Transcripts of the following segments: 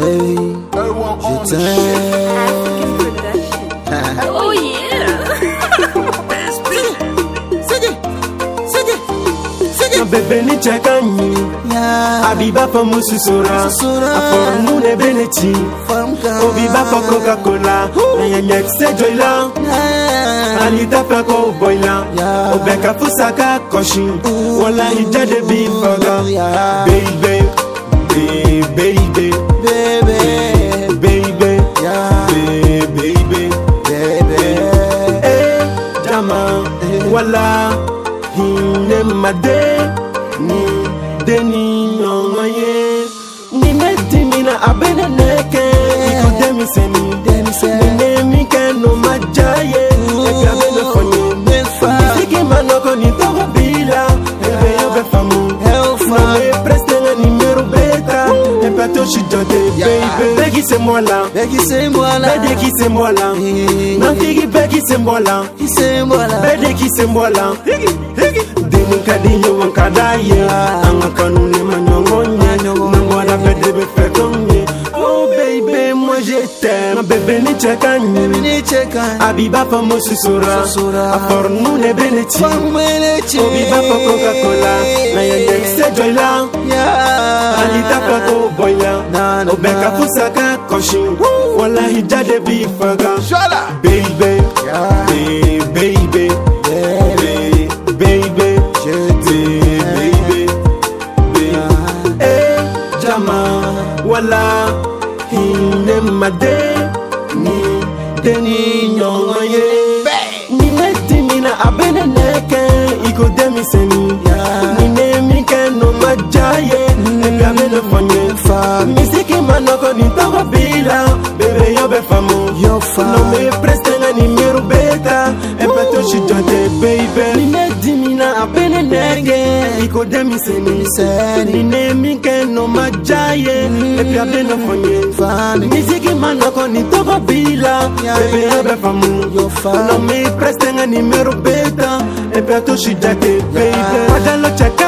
Hey, je t'aime. Oh yeah. bebe ni cɛ ka ɲi a b'i b'a fɔ musu sora a fɔrɔmu ne bɛ ne ci o b'i b'a fɔ ko ka ko la ɲɛɲɛkisɛ ko bonya o bɛ ka fusa ka kɔsi wala i de b'i wala hinɛ ma de ni deni ɲɔgɔn ye ni ne dimina a bɛ ne nɛgɛ suis tenté, baby. Peggy, c'est moi là. Peggy, c'est moi là. Peggy, c'est moi là. Mm. Non, Peggy, Peggy, c'est moi là. C'est moi là. Peggy, c'est moi là. Demu kadi yo wankada ya. Anga kanuni manyongonya. Nangwana fete be fetonye. Oh baby, moi je t'aime. Bébé ni chekan. Bébé ni chekan. Abiba famo susura. Susura. Afor nu ne beneti. Famu beneti. Obiba fa Coca-Cola. Na yende se joy là. Yeah. Alita fato o bɛ ka fusaka kɔsi walahi jade b'i faga beibe beibe beibe beibe e jama wala hinɛ maden ni deni ɲɔgɔn ye ni ne dimina a bɛ ne nɛgɛ i ko denmisɛnnin Non me prestanga nimeru beta Epato shi jote baby Nine dimina apene nege Iko demi se seni seni Nine minke no majaye mm-hmm. Epi apene fonye fani Niziki manoko ni toko bila Bebe abe famu yo Non me prestanga nimeru beta Epato shi jote baby lo chaka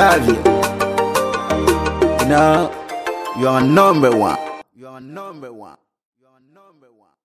love you. You know, you are number one. You are number one. You are number one.